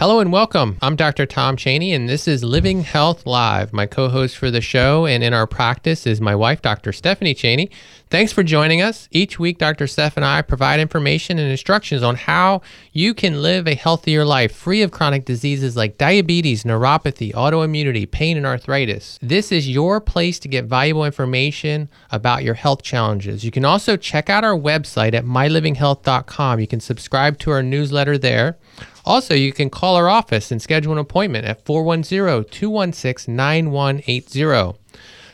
Hello and welcome. I'm Dr. Tom Cheney, and this is Living Health Live. My co host for the show and in our practice is my wife, Dr. Stephanie Cheney. Thanks for joining us. Each week, Dr. Steph and I provide information and instructions on how you can live a healthier life free of chronic diseases like diabetes, neuropathy, autoimmunity, pain, and arthritis. This is your place to get valuable information about your health challenges. You can also check out our website at mylivinghealth.com. You can subscribe to our newsletter there. Also, you can call our office and schedule an appointment at 410 216 9180.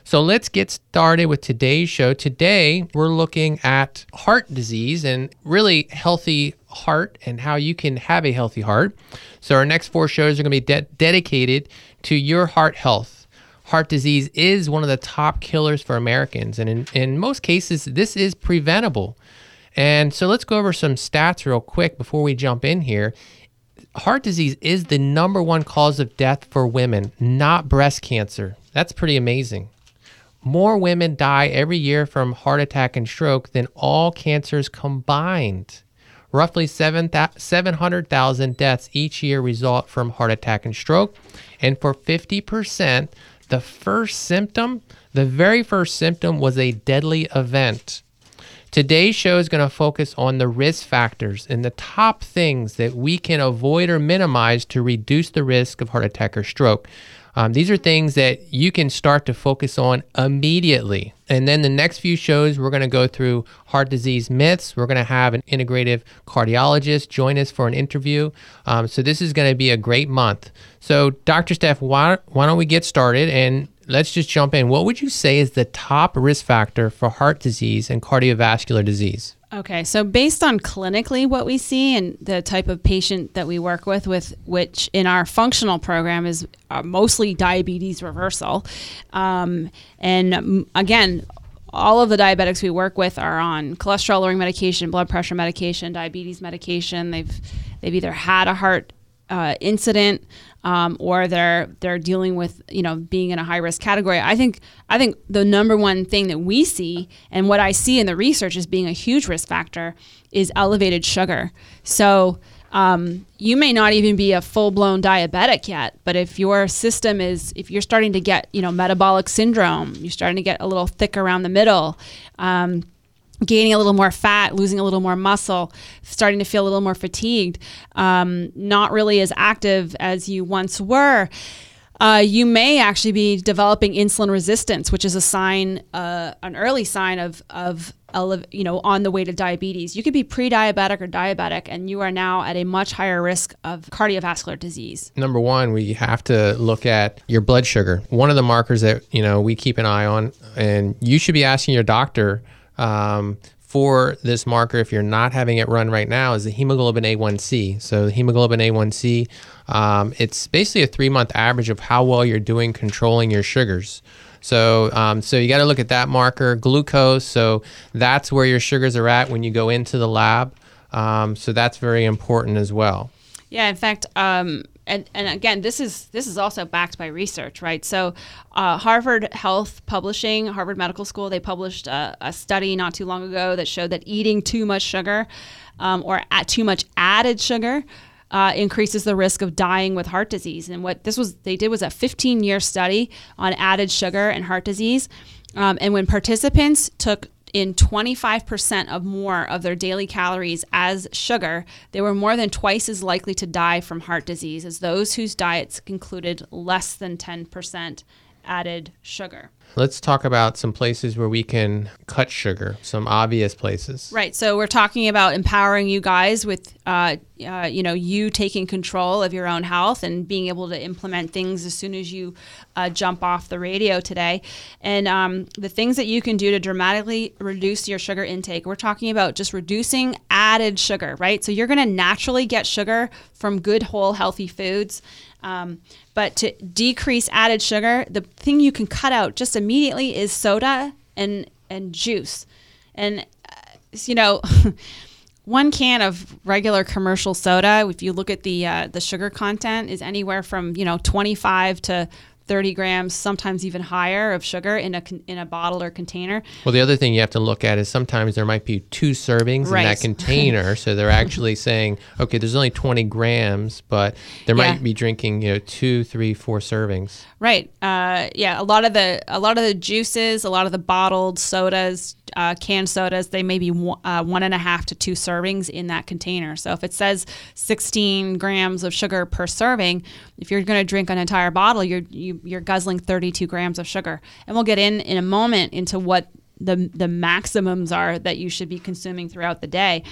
So let's get started with today's show. Today, we're looking at heart disease and really healthy heart and how you can have a healthy heart. So, our next four shows are going to be de- dedicated to your heart health. Heart disease is one of the top killers for Americans, and in, in most cases, this is preventable. And so, let's go over some stats real quick before we jump in here heart disease is the number one cause of death for women, not breast cancer. That's pretty amazing. More women die every year from heart attack and stroke than all cancers combined. Roughly 700,000 deaths each year result from heart attack and stroke. And for 50%, the first symptom, the very first symptom was a deadly event. Today's show is going to focus on the risk factors and the top things that we can avoid or minimize to reduce the risk of heart attack or stroke. Um, these are things that you can start to focus on immediately. And then the next few shows, we're going to go through heart disease myths. We're going to have an integrative cardiologist join us for an interview. Um, so this is going to be a great month. So, Dr. Steph, why, why don't we get started and let's just jump in. What would you say is the top risk factor for heart disease and cardiovascular disease? Okay, so based on clinically what we see and the type of patient that we work with, with which in our functional program is uh, mostly diabetes reversal, um, and again, all of the diabetics we work with are on cholesterol lowering medication, blood pressure medication, diabetes medication. They've they've either had a heart uh, incident um, or they're they're dealing with you know being in a high risk category. I think I think the number one thing that we see and what I see in the research as being a huge risk factor is elevated sugar. So um, you may not even be a full blown diabetic yet, but if your system is if you're starting to get you know metabolic syndrome, you're starting to get a little thick around the middle. Um, gaining a little more fat, losing a little more muscle, starting to feel a little more fatigued, um, not really as active as you once were. Uh, you may actually be developing insulin resistance, which is a sign, uh, an early sign of of you know on the way to diabetes. You could be pre-diabetic or diabetic, and you are now at a much higher risk of cardiovascular disease. Number one, we have to look at your blood sugar. One of the markers that you know we keep an eye on, and you should be asking your doctor um, for this marker, if you're not having it run right now, is the hemoglobin A1C. So the hemoglobin A1C, um, it's basically a three month average of how well you're doing controlling your sugars. So, um, so you got to look at that marker, glucose. So that's where your sugars are at when you go into the lab. Um, so that's very important as well. Yeah, in fact, um, and, and again, this is this is also backed by research, right? So, uh, Harvard Health Publishing, Harvard Medical School, they published a, a, study not too long ago that showed that eating too much sugar um, or at too much added sugar uh, increases the risk of dying with heart disease. And what this was they did was a 15 year study on added sugar and heart disease. Um, and when participants took in 25% of more of their daily calories as sugar, they were more than twice as likely to die from heart disease as those whose diets included less than 10% added sugar. Let's talk about some places where we can cut sugar, some obvious places. Right. So we're talking about empowering you guys with, uh, uh, you know, you taking control of your own health and being able to implement things as soon as you uh, jump off the radio today. And um, the things that you can do to dramatically reduce your sugar intake. We're talking about just reducing added sugar, right? So you're going to naturally get sugar from good, whole, healthy foods. Um, but to decrease added sugar, the thing you can cut out just immediately is soda and and juice. And uh, you know, one can of regular commercial soda, if you look at the uh, the sugar content, is anywhere from you know 25 to 30 grams, sometimes even higher of sugar in a in a bottle or container. Well, the other thing you have to look at is sometimes there might be two servings in that container, so they're actually saying, okay, there's only 20 grams, but there Yeah. might be drinking, you know, two, three, four servings. Right. Uh, yeah. A lot of the a lot of the juices, a lot of the bottled sodas, uh, canned sodas, they may be one, uh, one and a half to two servings in that container. So if it says 16 grams of sugar per serving, if you're going to drink an entire bottle, you're you, you're guzzling 32 grams of sugar. And we'll get in in a moment into what the the maximums are that you should be consuming throughout the day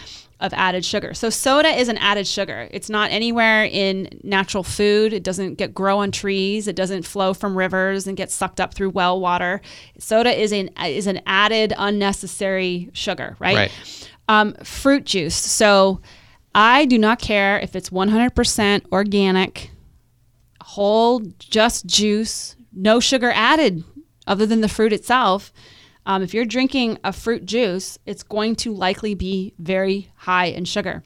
of added sugar. So soda is an added sugar. It's not anywhere in natural food. It doesn't get grow on trees. It doesn't flow from rivers and get sucked up through well water. Soda is an is an added unnecessary sugar, right? Right. Um, fruit juice. So I do not care if it's 100% organic, whole, just juice, no sugar added other than the fruit itself. Um, if you're drinking a fruit juice, it's going to likely be very high in sugar.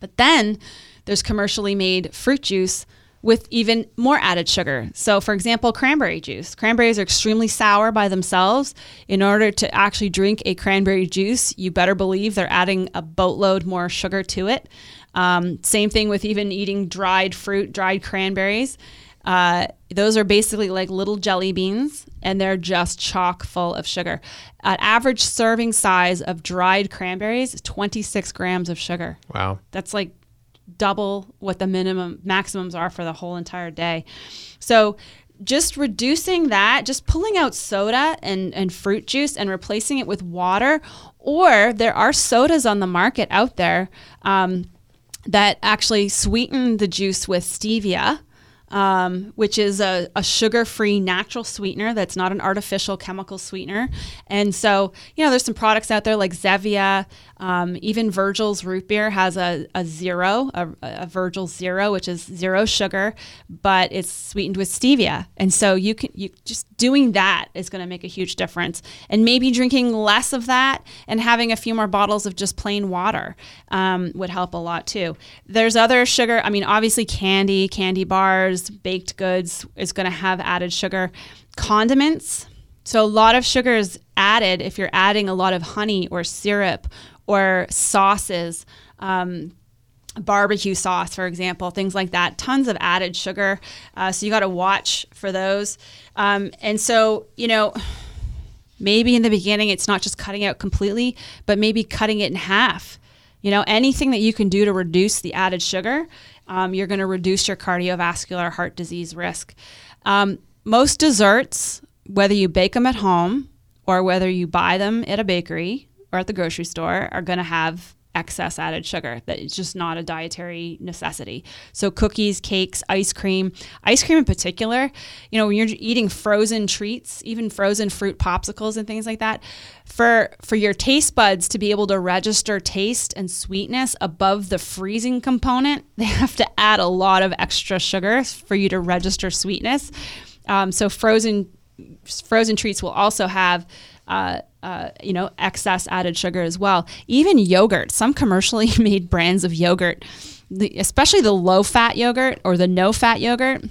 But then there's commercially made fruit juice with even more added sugar. So, for example, cranberry juice. Cranberries are extremely sour by themselves. In order to actually drink a cranberry juice, you better believe they're adding a boatload more sugar to it. Um, same thing with even eating dried fruit, dried cranberries. Uh, those are basically like little jelly beans, and they're just chock full of sugar. An average serving size of dried cranberries is 26 grams of sugar. Wow. That's like double what the minimum maximums are for the whole entire day. So just reducing that, just pulling out soda and, and fruit juice and replacing it with water, or there are sodas on the market out there um, that actually sweeten the juice with stevia. Um, which is a, a sugar free natural sweetener that's not an artificial chemical sweetener. And so, you know, there's some products out there like Zevia, um, even Virgil's root beer has a, a zero, a, a Virgil zero, which is zero sugar, but it's sweetened with stevia. And so you can, you just doing that is going to make a huge difference. And maybe drinking less of that and having a few more bottles of just plain water um, would help a lot too. There's other sugar. I mean, obviously candy, candy bars, baked goods is going to have added sugar. Condiments. So a lot of sugar is added if you're adding a lot of honey or syrup or sauces. Um, barbecue sauce, for example, things like that. Tons of added sugar. Uh, so you got to watch for those. Um, and so, you know, maybe in the beginning it's not just cutting out completely, but maybe cutting it in half. You know, anything that you can do to reduce the added sugar, um, you're going to reduce your cardiovascular heart disease risk. Um, most desserts, whether you bake them at home or whether you buy them at a bakery or at the grocery store, are going to have excess added sugar that it's just not a dietary necessity. So cookies cakes ice cream ice cream in particular you know when you're eating frozen treats even frozen fruit popsicles and things like that for for your taste buds to be able to register taste and sweetness above the freezing component they have to add a lot of extra sugar for you to register sweetness. Um, so frozen frozen treats will also have uh, uh, you know excess added sugar as well. Even yogurt some commercially made brands of yogurt especially the low fat yogurt or the no fat yogurt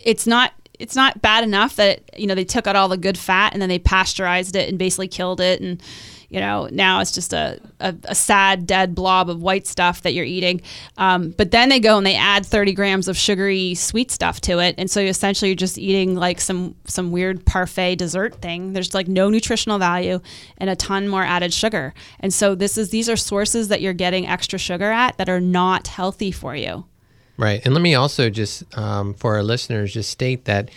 it's not it's not bad enough that you know they took out all the good fat and then they pasteurized it and basically killed it and you know now it's just a, a, a sad dead blob of white stuff that you're eating. Um, but then they go and they add 30 grams of sugary sweet stuff to it. And so you essentially you're just eating like some some weird parfait dessert thing. There's like no nutritional value and a ton more added sugar. And so this is these are sources that you're getting extra sugar at that are not healthy for you. Right. And let me also just, um, for our listeners, just state that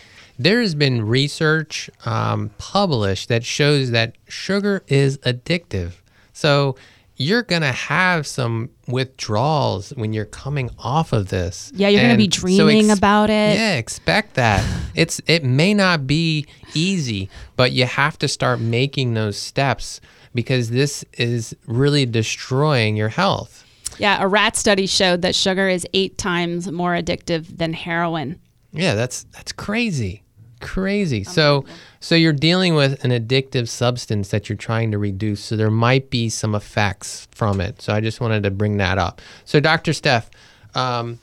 there has been research um, published that shows that sugar is addictive. So you're going to have some withdrawals when you're coming off of this. Yeah, you're gonna be And so dreaming about it. Yeah, expect that. it's it may not be easy, but you have to start making those steps because this is really destroying your health. Yeah, a rat study showed that sugar is eight times more addictive than heroin. Yeah, that's that's crazy. Crazy. So so you're dealing with an addictive substance that you're trying to reduce. So there might be some effects from it. So I just wanted to bring that up. So Dr. Steph, um,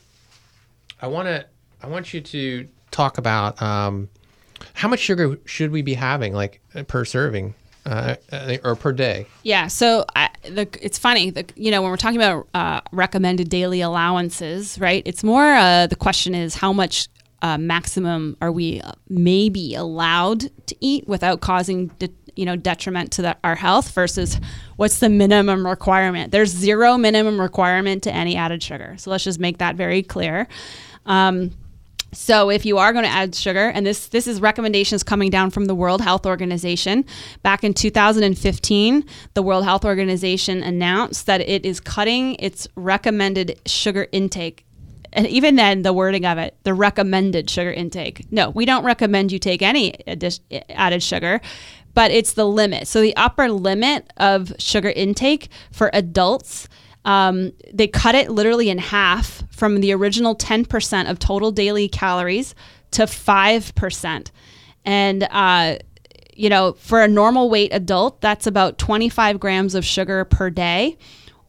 I want to I want you to talk about um, how much sugar should we be having, like per serving uh, uh or per day? Yeah. So I, the, it's funny, the, you know, when we're talking about uh, recommended daily allowances, right? It's more uh, the question is how much uh, maximum are we maybe allowed to eat without causing de- you know detriment to the, our health versus what's the minimum requirement? There's zero minimum requirement to any added sugar. So let's just make that very clear. Um, so if you are going to add sugar, and this this is recommendations coming down from the World Health Organization, back in 2015, the World Health Organization announced that it is cutting its recommended sugar intake. And even then, the wording of it, the recommended sugar intake. No, we don't recommend you take any added sugar, but it's the limit. So the upper limit of sugar intake for adults um, they cut it literally in half from the original 10% of total daily calories to 5%. And, uh, you know, for a normal weight adult, that's about 25 grams of sugar per day,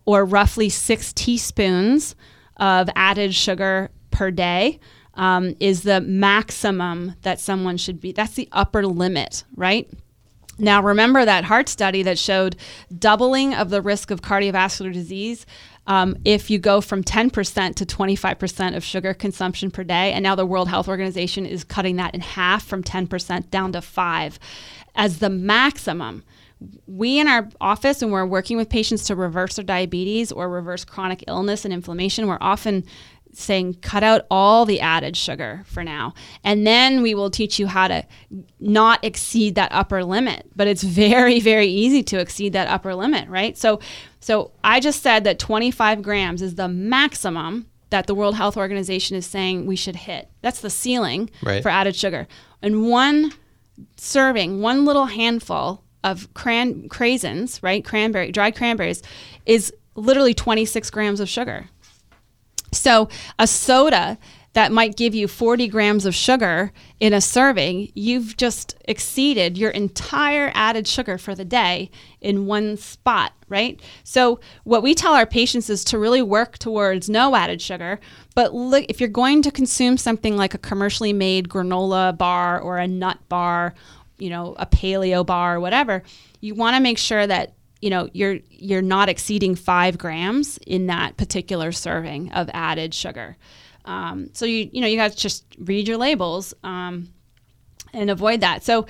or roughly six teaspoons of added sugar per day. Um, is the maximum that someone should be. That's the upper limit, right? Now, remember that heart study that showed doubling of the risk of cardiovascular disease um, if you go from 10% to 25% of sugar consumption per day. And now the World Health Organization is cutting that in half from 10% down to 5 as the maximum. We in our office, when we're working with patients to reverse their diabetes or reverse chronic illness and inflammation, we're often saying cut out all the added sugar for now. And then we will teach you how to not exceed that upper limit but it's very very easy to exceed that upper limit right? So so i just said that 25 grams is the maximum that the world health organization is saying we should hit. That's the ceiling right. for added sugar. And one serving one little handful of cran craisins right cranberry dried cranberries is literally 26 grams of sugar so a soda that might give you 40 grams of sugar in a serving, you've just exceeded your entire added sugar for the day in one spot, right? So, what we tell our patients is to really work towards no added sugar. But look, if you're going to consume something like a commercially made granola bar or a nut bar, you know, a paleo bar or whatever, you want to make sure that you know you're you're not exceeding five grams in that particular serving of added sugar. Um, so you you know you got to just read your labels um, and avoid that. So.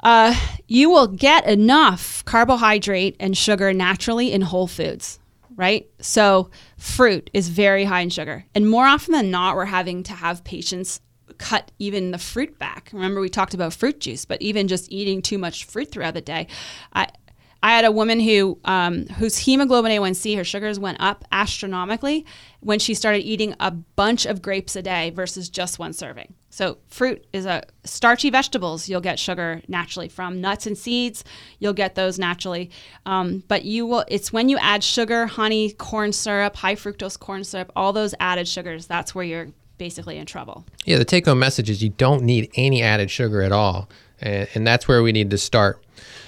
Uh, you will get enough carbohydrate and sugar naturally in whole foods, right? So, fruit is very high in sugar. And more often than not, we're having to have patients cut even the fruit back. Remember, we talked about fruit juice, but even just eating too much fruit throughout the day. I, I had a woman who um, whose hemoglobin A1C, her sugars went up astronomically when she started eating a bunch of grapes a day versus just one serving. So fruit is a starchy vegetables. You'll get sugar naturally from nuts and seeds. You'll get those naturally, um, but you will. It's when you add sugar, honey, corn syrup, high fructose corn syrup, all those added sugars. That's where you're basically in trouble. Yeah, the take home message is you don't need any added sugar at all. And, and that's where we need to start.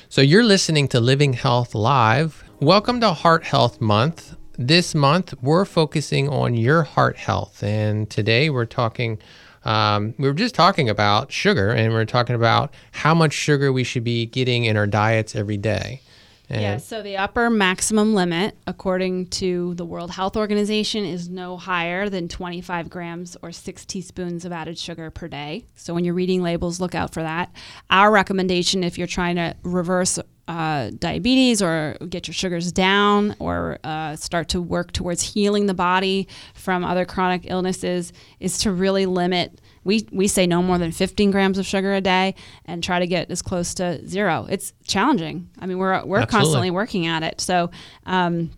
So you're listening to Living Health Live. Welcome to Heart Health Month. This month, we're focusing on your heart health. And today, we're talking, um, we were just talking about sugar, and we're talking about how much sugar we should be getting in our diets every day. And yeah, so the upper maximum limit, according to the World Health Organization, is no higher than 25 grams or six teaspoons of added sugar per day. So when you're reading labels, look out for that. Our recommendation, if you're trying to reverse uh, diabetes or get your sugars down or uh, start to work towards healing the body from other chronic illnesses, is to really limit we we say no more than 15 grams of sugar a day and try to get as close to zero. It's challenging. I mean, we're we're Absolutely. constantly working at it. So. Um,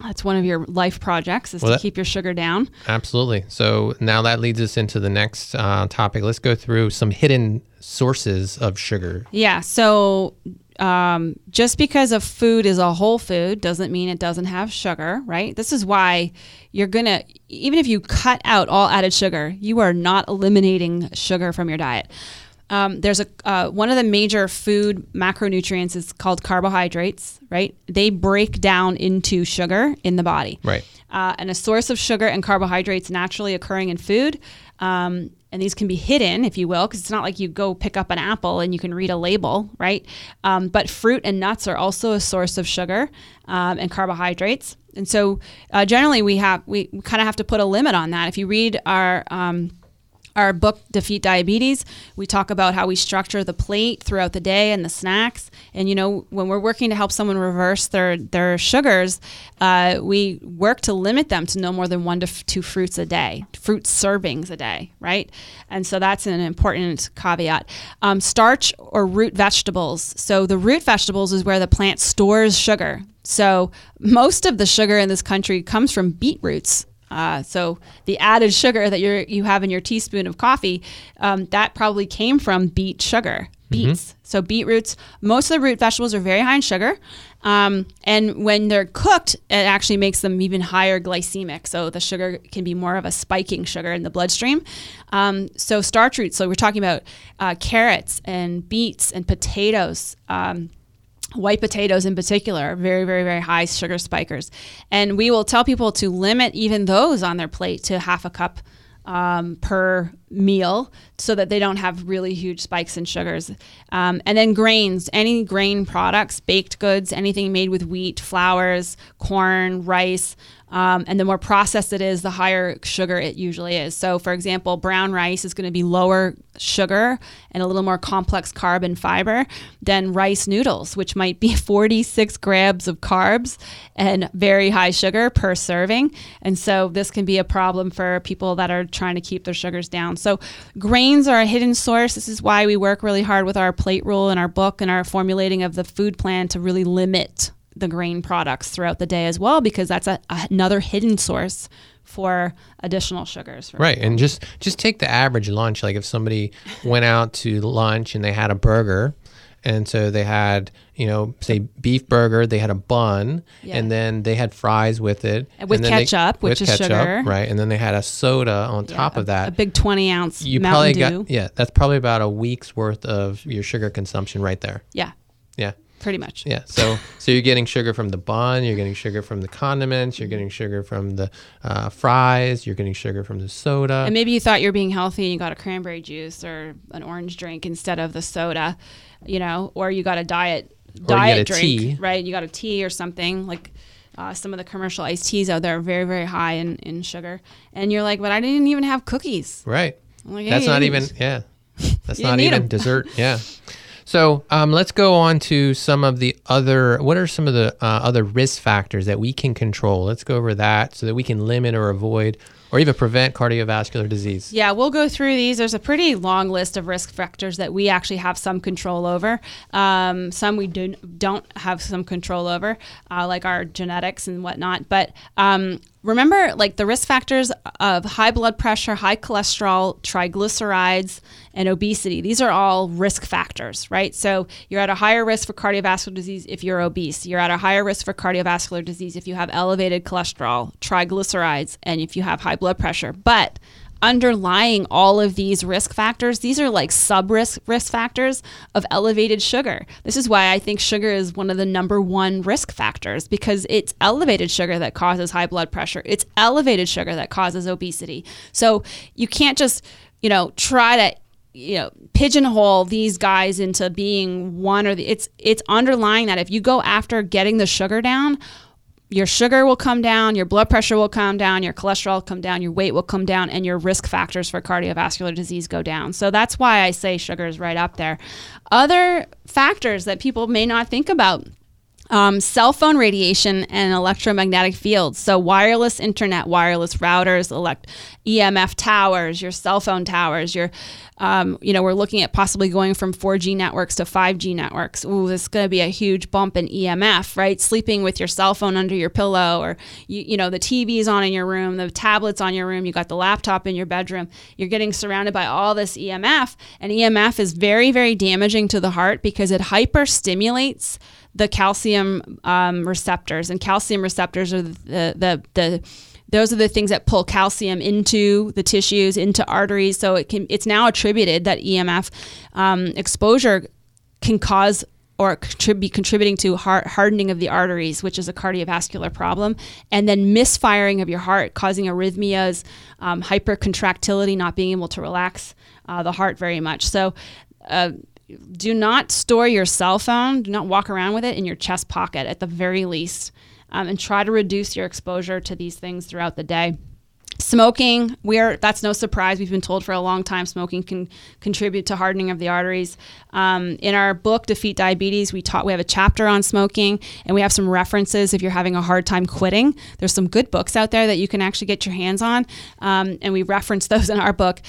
that's one of your life projects is well, to that, keep your sugar down. Absolutely. So now that leads us into the next uh, topic. Let's go through some hidden sources of sugar. Yeah. So um, just because a food is a whole food doesn't mean it doesn't have sugar, right? This is why you're gonna, even if you cut out all added sugar, you are not eliminating sugar from your diet. um, there's a uh, one of the major food macronutrients is called carbohydrates. Right, they break down into sugar in the body. Right. Uh, and a source of sugar and carbohydrates naturally occurring in food. Um, and these can be hidden, if you will, because it's not like you go pick up an apple and you can read a label, right? Um, but fruit and nuts are also a source of sugar um, and carbohydrates. And so, uh, generally, we have we kind of have to put a limit on that. If you read our um, our book defeat diabetes. We talk about how we structure the plate throughout the day and the snacks. And you know when we're working to help someone reverse their their sugars uh, we work to limit them to no more than one to f- two fruits a day fruit servings a day right? And so that's an important caveat. Um, starch or root vegetables. So the root vegetables is where the plant stores sugar. So most of the sugar in this country comes from beetroots uh, so the added sugar that you you have in your teaspoon of coffee, um, that probably came from beet sugar, beets. Mm-hmm. So beetroots, most of the root vegetables are very high in sugar, um, and when they're cooked, it actually makes them even higher glycemic. So the sugar can be more of a spiking sugar in the bloodstream. Um, so starch roots. So we're talking about uh, carrots and beets and potatoes. Um, white potatoes in particular very very very high sugar spikers. And we will tell people to limit even those on their plate to half a cup um, per meal so that they don't have really huge spikes in sugars. Um, and then grains any grain products baked goods anything made with wheat flours corn rice um, and the more processed it is, the higher sugar it usually is. So, for example, brown rice is going to be lower sugar and a little more complex carb and fiber than rice noodles, which might be 46 grams of carbs and very high sugar per serving. And so, this can be a problem for people that are trying to keep their sugars down. So, grains are a hidden source. This is why we work really hard with our plate rule in our book and our formulating of the food plan to really limit the grain products throughout the day as well because that's a, another hidden source for additional sugars. right, people. and just just take the average lunch. Like if somebody went out to lunch and they had a burger, and so they had you know say beef burger, they had a bun, yeah. and then they had fries with it with ketchup, they, which with is ketchup, sugar, right? And then they had a soda on yeah, top of that, a big twenty ounce. You Mountain probably Dew. got yeah, that's probably about a week's worth of your sugar consumption right there. Yeah. Yeah pretty much. Yeah. So so you're getting sugar from the bun, you're getting sugar from the condiments, you're getting sugar from the uh, fries, you're getting sugar from the soda. And maybe you thought you're being healthy and you got a cranberry juice or an orange drink instead of the soda, you know, or you got a diet diet drink, tea. right? You got a tea or something like. Uh, some of the commercial iced teas out there are very, very high in, in sugar. And you're like, but I didn't even have cookies. Right. Like, hey, That's not even, yeah. That's not even dessert. Yeah. So um, let's go on to some of the other. What are some of the uh, other risk factors that we can control? Let's go over that so that we can limit or avoid or even prevent cardiovascular disease? Yeah, we'll go through these. There's a pretty long list of risk factors that we actually have some control over. Um, some we do, don't have some control over, uh, like our genetics and whatnot. But um, remember, like the risk factors of high blood pressure, high cholesterol, triglycerides, and obesity. These are all risk factors, right? So you're at a higher risk for cardiovascular disease if you're obese. You're at a higher risk for cardiovascular disease if you have elevated cholesterol, triglycerides, and if you have high blood pressure. But underlying all of these risk factors, these are like sub risk risk factors of elevated sugar. This is why I think sugar is one of the number one risk factors because it's elevated sugar that causes high blood pressure. It's elevated sugar that causes obesity. So you can't just, you know, try to you know pigeonhole these guys into being one or the it's it's underlying that if you go after getting the sugar down your sugar will come down, your blood pressure will come down, your cholesterol will come down, your weight will come down, and your risk factors for cardiovascular disease go down. So that's why I say sugar is right up there. Other factors that people may not think about um, cell phone radiation and electromagnetic fields. So, wireless internet, wireless routers, elect- EMF towers, your cell phone towers, your, um, you know, we're looking at possibly going from 4G networks to 5G networks. Ooh, this is going to be a huge bump in EMF, right? Sleeping with your cell phone under your pillow, or, you, you know, the TV's on in your room, the tablet's on your room, you got the laptop in your bedroom. You're getting surrounded by all this EMF, and EMF is very, very damaging to the heart because it hyper stimulates the calcium um, receptors, and calcium receptors are the the the those are the things that pull calcium into the tissues, into arteries. So it can it's now attributed that EMF um, exposure can cause or be contributing to heart hardening of the arteries, which is a cardiovascular problem, and then misfiring of your heart, causing arrhythmias, um, hypercontractility, not being able to relax uh, the heart very much. So. Uh, do not store your cell phone. Do not walk around with it in your chest pocket at the very least, um, and try to reduce your exposure to these things throughout the day. Smoking, we're that's no surprise. We've been told for a long time smoking can contribute to hardening of the arteries. Um, in our book Defeat Diabetes, we taught we have a chapter on smoking, and we have some references if you're having a hard time quitting. There's some good books out there that you can actually get your hands on, um, and we reference those in our book.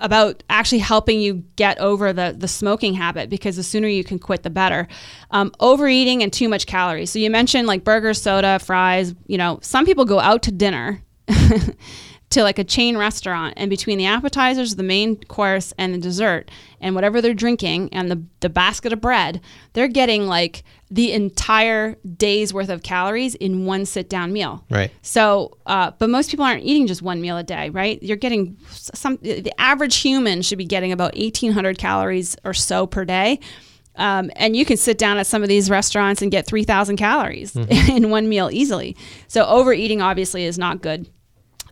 About actually helping you get over the the smoking habit because the sooner you can quit the better. Um, overeating and too much calories. So you mentioned like burgers soda fries you know some people go out to dinner to like a chain restaurant and between the appetizers the main course and the dessert and whatever they're drinking and the, the basket of bread they're getting like the entire day's worth of calories in one sit down meal. Right. so uh, but most people aren't eating just one meal a day right? You're getting some the average human should be getting about 1800 calories or so per day. Um, and you can sit down at some of these restaurants and get 3000 calories in one meal easily. So overeating obviously is not good.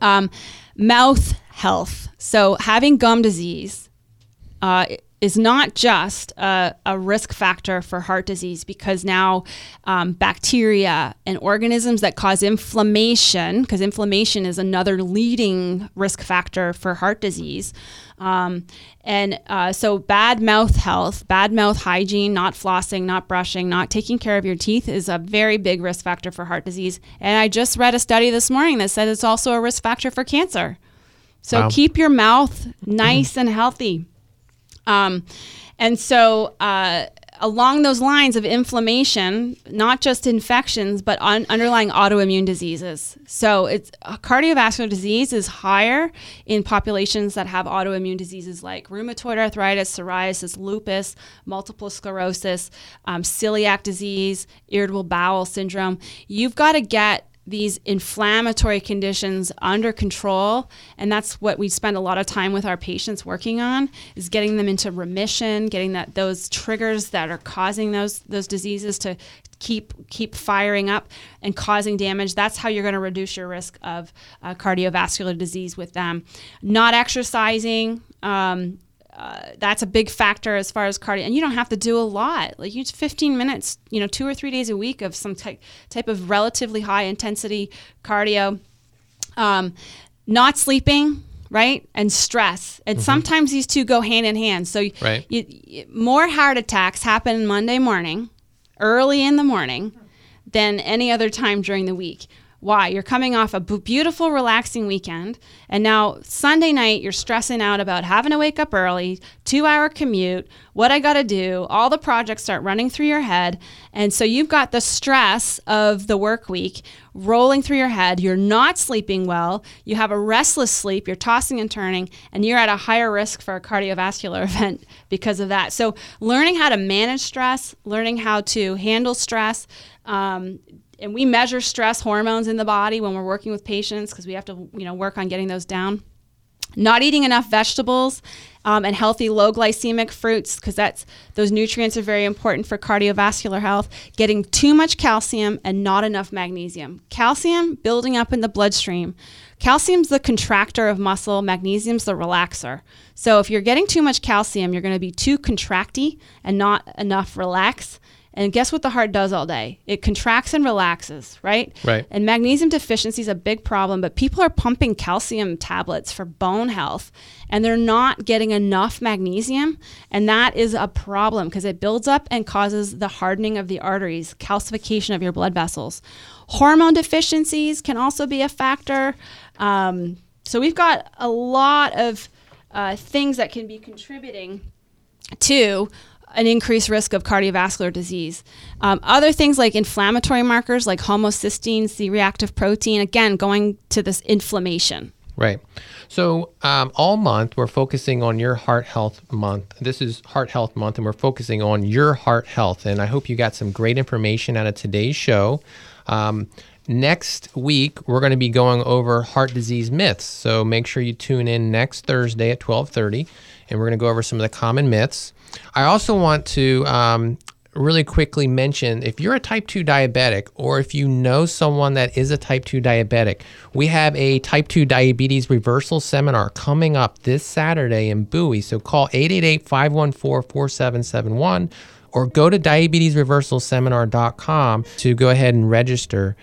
Um, mouth health. So having gum disease uh, is not just a, a, risk factor for heart disease because now um, bacteria and organisms that cause inflammation, because inflammation is another leading risk factor for heart disease. Um, and uh, so, bad mouth health, bad mouth hygiene, not flossing, not brushing, not taking care of your teeth is a very big risk factor for heart disease. And I just read a study this morning that said it's also a risk factor for cancer. So, Wow. keep your mouth nice and healthy. Um, and so, uh, along those lines of inflammation, not just infections, but un- underlying autoimmune diseases. So, it's uh, cardiovascular disease is higher in populations that have autoimmune diseases like rheumatoid arthritis, psoriasis, lupus, multiple sclerosis, um, celiac disease, irritable bowel syndrome. You've got to get these inflammatory conditions under control and that's what we spend a lot of time with our patients working on is getting them into remission getting that those triggers that are causing those those diseases to keep keep firing up and causing damage. That's how you're going to reduce your risk of uh, cardiovascular disease with them. Not exercising um, uh, that's a big factor as far as cardio. And you don't have to do a lot. Like you 15 minutes, you know, two or three days a week of some type type of relatively high intensity cardio. Um, not sleeping, right, and stress, and sometimes these two go hand in hand. So Right. you, you, more heart attacks happen Monday morning, early in the morning, than any other time during the week. Why? You're coming off a beautiful, relaxing weekend, and now Sunday night you're stressing out about having to wake up early, two hour commute, what I got to do. All the projects start running through your head, and so you've got the stress of the work week rolling through your head. You're not sleeping well. You have a restless sleep. You're tossing and turning, and you're at a higher risk for a cardiovascular event because of that. So, learning how to manage stress, learning how to handle stress. Um, and we measure stress hormones in the body when we're working with patients because we have to, you know, work on getting those down. Not eating enough vegetables um, and healthy low glycemic fruits because that's those nutrients are very important for cardiovascular health. Getting too much calcium and not enough magnesium. Calcium building up in the bloodstream. Calcium's the contractor of muscle magnesium's the relaxer. So if you're getting too much calcium you're going to be too contracty and not enough relax and guess what the heart does all day? It contracts and relaxes, right? Right. And magnesium deficiency is a big problem, but people are pumping calcium tablets for bone health and they're not getting enough magnesium. And that is a problem because it builds up and causes the hardening of the arteries, calcification of your blood vessels. Hormone deficiencies can also be a factor. Um, so we've got a lot of uh, things that can be contributing to an increased risk of cardiovascular disease. Um, other things like inflammatory markers like homocysteine, C reactive protein, again, going to this inflammation. Right. So, um, all month we're focusing on your heart health month. This is Heart Health Month, and we're focusing on your heart health. And I hope you got some great information out of today's show. Um, Next week, we're going to be going over heart disease myths. So make sure you tune in next Thursday at 1230, and we're going to go over some of the common myths. I also want to um, really quickly mention if you're a type 2 diabetic or if you know someone that is a type 2 diabetic, we have a type 2 diabetes reversal seminar coming up this Saturday in Bowie. So call 888 514 4771 or go to diabetesreversalseminar.com to go ahead and register.